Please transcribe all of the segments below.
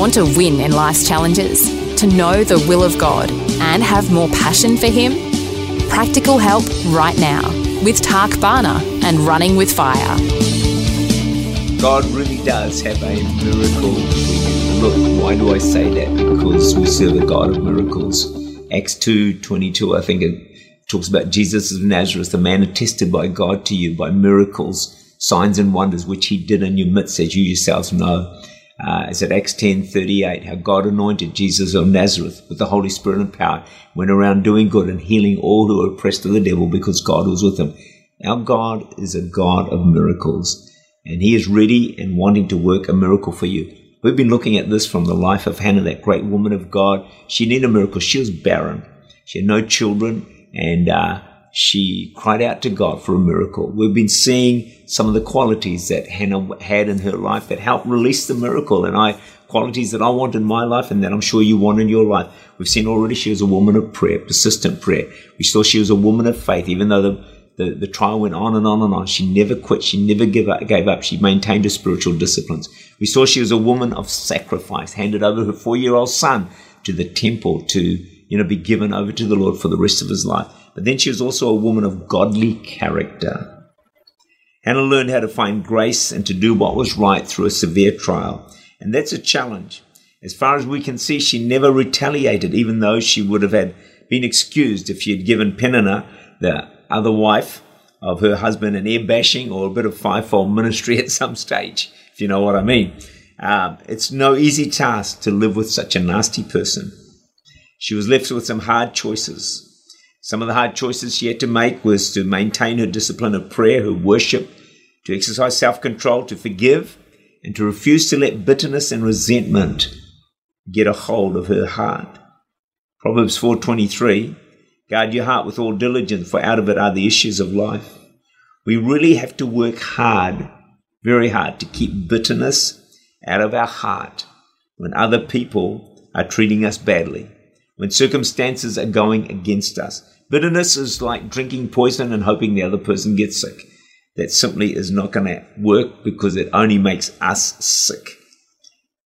Want to win in life's challenges? To know the will of God and have more passion for Him? Practical help right now with Tak Bhana and Running with Fire. God really does have a miracle. Look, why do I say that? Because we serve a God of miracles. Acts 2 22, I think it talks about Jesus of Nazareth, the man attested by God to you by miracles, signs, and wonders which he did in your midst, as you yourselves know. Uh, it's at Acts 10 38, how God anointed Jesus of Nazareth with the Holy Spirit and power, went around doing good and healing all who were oppressed of the devil because God was with him. Our God is a God of miracles, and He is ready and wanting to work a miracle for you. We've been looking at this from the life of Hannah, that great woman of God. She needed a miracle. She was barren. She had no children, and uh, she cried out to God for a miracle. We've been seeing some of the qualities that Hannah had in her life that helped release the miracle, and I qualities that I want in my life and that I'm sure you want in your life. We've seen already she was a woman of prayer, persistent prayer. We saw she was a woman of faith, even though the, the, the trial went on and on and on. She never quit. She never gave up, gave up. She maintained her spiritual disciplines. We saw she was a woman of sacrifice, handed over her four year old son to the temple to, you know, be given over to the Lord for the rest of his life. But then she was also a woman of godly character. Hannah learned how to find grace and to do what was right through a severe trial. And that's a challenge. As far as we can see, she never retaliated, even though she would have had been excused if she had given Peninnah, the other wife of her husband, an air bashing or a bit of fivefold ministry at some stage, if you know what I mean. Um, it's no easy task to live with such a nasty person. She was left with some hard choices. Some of the hard choices she had to make was to maintain her discipline of prayer, her worship, to exercise self control, to forgive, and to refuse to let bitterness and resentment get a hold of her heart. Proverbs 4:23 Guard your heart with all diligence for out of it are the issues of life. We really have to work hard, very hard to keep bitterness out of our heart when other people are treating us badly when circumstances are going against us. Bitterness is like drinking poison and hoping the other person gets sick. That simply is not going to work because it only makes us sick.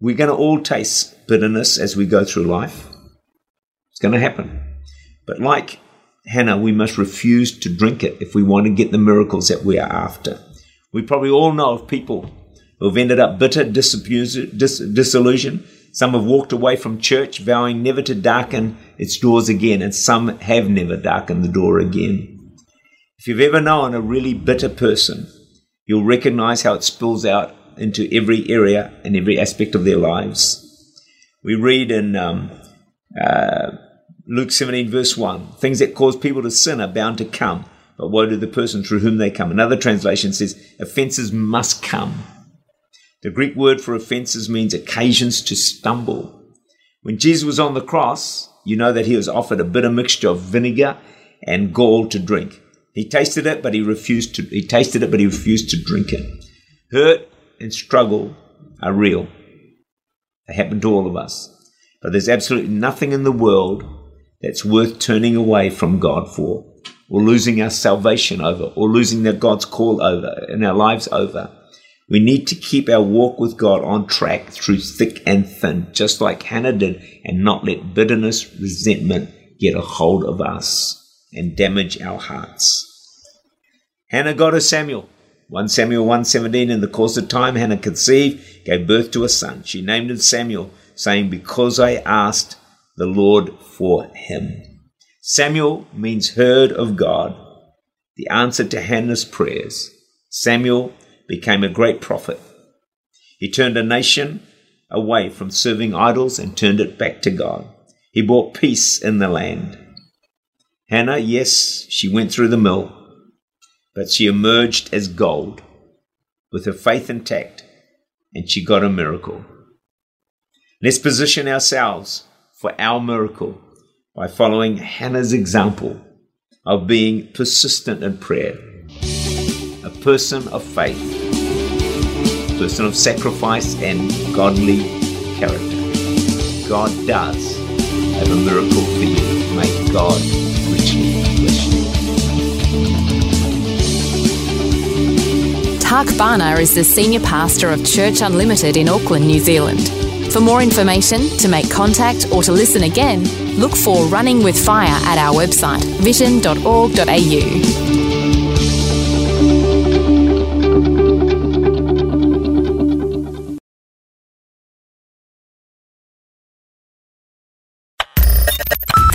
We're going to all taste bitterness as we go through life. It's going to happen. But like Hannah, we must refuse to drink it if we want to get the miracles that we are after. We probably all know of people who have ended up bitter, disillusioned, some have walked away from church, vowing never to darken its doors again, and some have never darkened the door again. If you've ever known a really bitter person, you'll recognize how it spills out into every area and every aspect of their lives. We read in um, uh, Luke 17, verse 1 things that cause people to sin are bound to come, but woe to the person through whom they come. Another translation says, offenses must come. The Greek word for offenses means occasions to stumble. When Jesus was on the cross, you know that he was offered a bitter mixture of vinegar and gall to drink. He tasted it, but he refused to. He tasted it, but he refused to drink it. Hurt and struggle are real. They happen to all of us. But there's absolutely nothing in the world that's worth turning away from God for, or losing our salvation over, or losing the God's call over in our lives over. We need to keep our walk with God on track through thick and thin, just like Hannah did, and not let bitterness, resentment get a hold of us and damage our hearts. Hannah got her Samuel. 1 Samuel 1:17 in the course of time Hannah conceived gave birth to a son she named him Samuel saying because I asked the Lord for him Samuel means heard of God the answer to Hannah's prayers Samuel became a great prophet. He turned a nation away from serving idols and turned it back to God. He brought peace in the land. Hannah, yes, she went through the mill, but she emerged as gold with her faith intact and she got a miracle. Let's position ourselves for our miracle by following Hannah's example of being persistent in prayer, a person of faith, person of sacrifice and godly character. God does have a miracle for you. May God richly bless you. Tak Bhana is the Senior Pastor of Church Unlimited in Auckland, New Zealand. For more information, to make contact, or to listen again, look for Running with Fire at our website, vision.org.au.